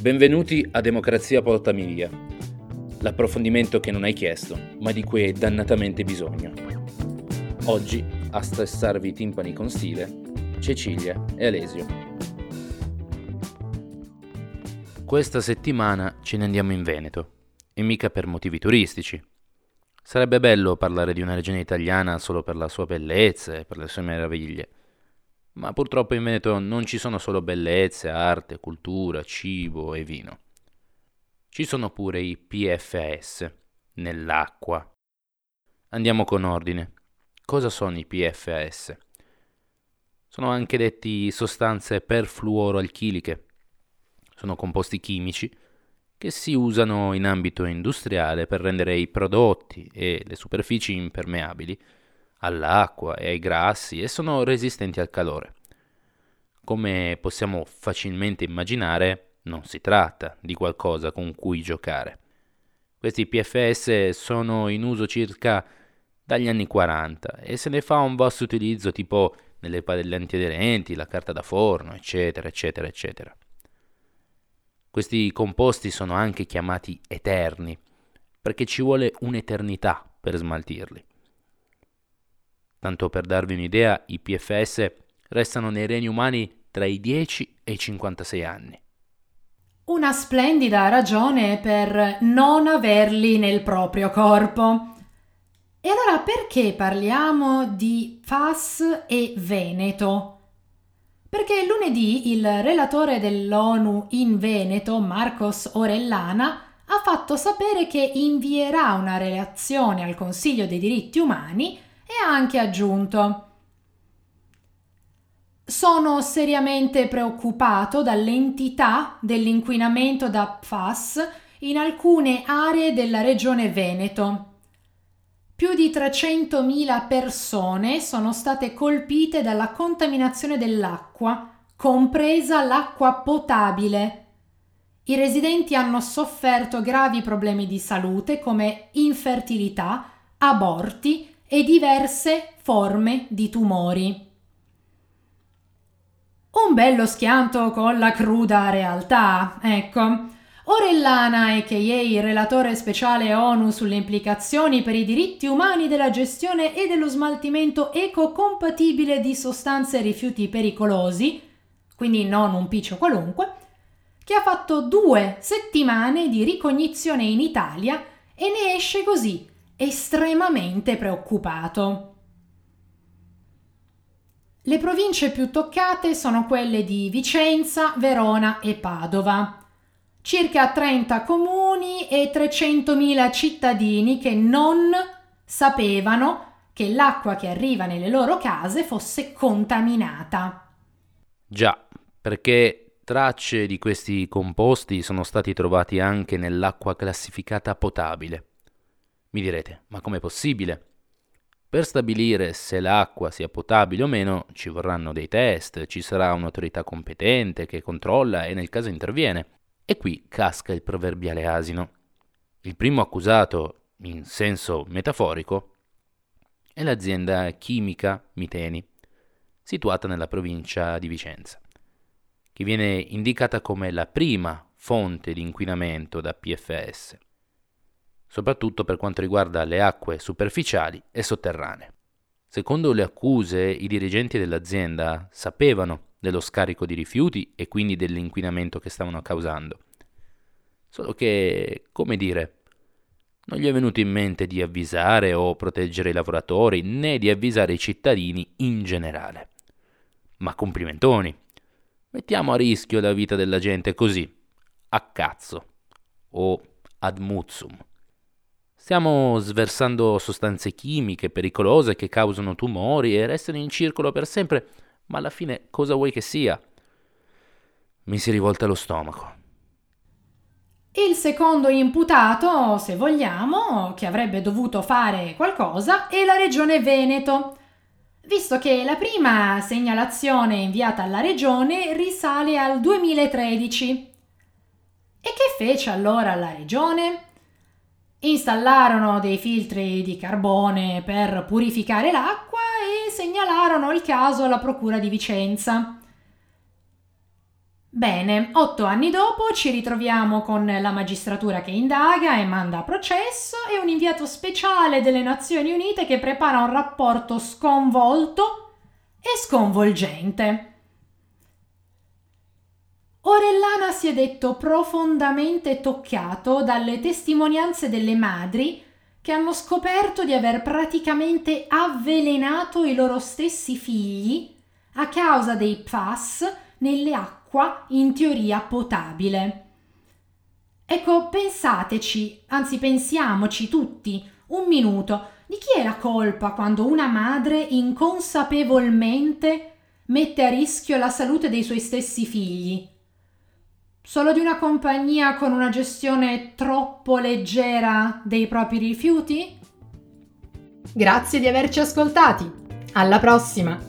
Benvenuti a Democrazia Portamiglia, l'approfondimento che non hai chiesto, ma di cui hai dannatamente bisogno. Oggi a stressarvi i timpani con stile, Cecilia e Alesio. Questa settimana ce ne andiamo in Veneto, e mica per motivi turistici. Sarebbe bello parlare di una regione italiana solo per la sua bellezza e per le sue meraviglie ma purtroppo in Veneto non ci sono solo bellezze, arte, cultura, cibo e vino. Ci sono pure i PFAS nell'acqua. Andiamo con ordine. Cosa sono i PFAS? Sono anche detti sostanze perfluoroalchiliche. Sono composti chimici che si usano in ambito industriale per rendere i prodotti e le superfici impermeabili all'acqua e ai grassi e sono resistenti al calore. Come possiamo facilmente immaginare, non si tratta di qualcosa con cui giocare. Questi PFS sono in uso circa dagli anni 40 e se ne fa un vasto utilizzo tipo nelle padelle antiaderenti, la carta da forno, eccetera, eccetera, eccetera. Questi composti sono anche chiamati eterni perché ci vuole un'eternità per smaltirli. Tanto per darvi un'idea, i PFS restano nei reni umani tra i 10 e i 56 anni. Una splendida ragione per non averli nel proprio corpo. E allora perché parliamo di FAS e Veneto? Perché lunedì il relatore dell'ONU in Veneto, Marcos Orellana, ha fatto sapere che invierà una relazione al Consiglio dei diritti umani e ha anche aggiunto sono seriamente preoccupato dall'entità dell'inquinamento da PFAS in alcune aree della regione Veneto. Più di 300.000 persone sono state colpite dalla contaminazione dell'acqua, compresa l'acqua potabile. I residenti hanno sofferto gravi problemi di salute come infertilità, aborti e diverse forme di tumori. Un bello schianto con la cruda realtà, ecco. Orellana, a.k.a. relatore speciale ONU sulle implicazioni per i diritti umani della gestione e dello smaltimento ecocompatibile di sostanze e rifiuti pericolosi, quindi non un piccio qualunque, che ha fatto due settimane di ricognizione in Italia e ne esce così, estremamente preoccupato. Le province più toccate sono quelle di Vicenza, Verona e Padova. Circa 30 comuni e 300.000 cittadini che non sapevano che l'acqua che arriva nelle loro case fosse contaminata. Già, perché tracce di questi composti sono stati trovati anche nell'acqua classificata potabile. Mi direte, ma com'è possibile? Per stabilire se l'acqua sia potabile o meno ci vorranno dei test, ci sarà un'autorità competente che controlla e nel caso interviene. E qui casca il proverbiale asino. Il primo accusato, in senso metaforico, è l'azienda chimica Miteni, situata nella provincia di Vicenza, che viene indicata come la prima fonte di inquinamento da PFS soprattutto per quanto riguarda le acque superficiali e sotterranee. Secondo le accuse, i dirigenti dell'azienda sapevano dello scarico di rifiuti e quindi dell'inquinamento che stavano causando. Solo che, come dire, non gli è venuto in mente di avvisare o proteggere i lavoratori né di avvisare i cittadini in generale. Ma complimentoni. Mettiamo a rischio la vita della gente così, a cazzo o ad muzzum. Stiamo sversando sostanze chimiche pericolose che causano tumori e restano in circolo per sempre, ma alla fine cosa vuoi che sia? Mi si rivolta lo stomaco. Il secondo imputato, se vogliamo, che avrebbe dovuto fare qualcosa, è la regione Veneto, visto che la prima segnalazione inviata alla regione risale al 2013. E che fece allora la regione? Installarono dei filtri di carbone per purificare l'acqua e segnalarono il caso alla Procura di Vicenza. Bene, otto anni dopo ci ritroviamo con la magistratura che indaga e manda a processo e un inviato speciale delle Nazioni Unite che prepara un rapporto sconvolto e sconvolgente. Orellana si è detto profondamente toccato dalle testimonianze delle madri che hanno scoperto di aver praticamente avvelenato i loro stessi figli a causa dei PFAS nelle acqua in teoria potabile. Ecco, pensateci, anzi pensiamoci tutti, un minuto, di chi è la colpa quando una madre inconsapevolmente mette a rischio la salute dei suoi stessi figli? Solo di una compagnia con una gestione troppo leggera dei propri rifiuti? Grazie di averci ascoltati. Alla prossima!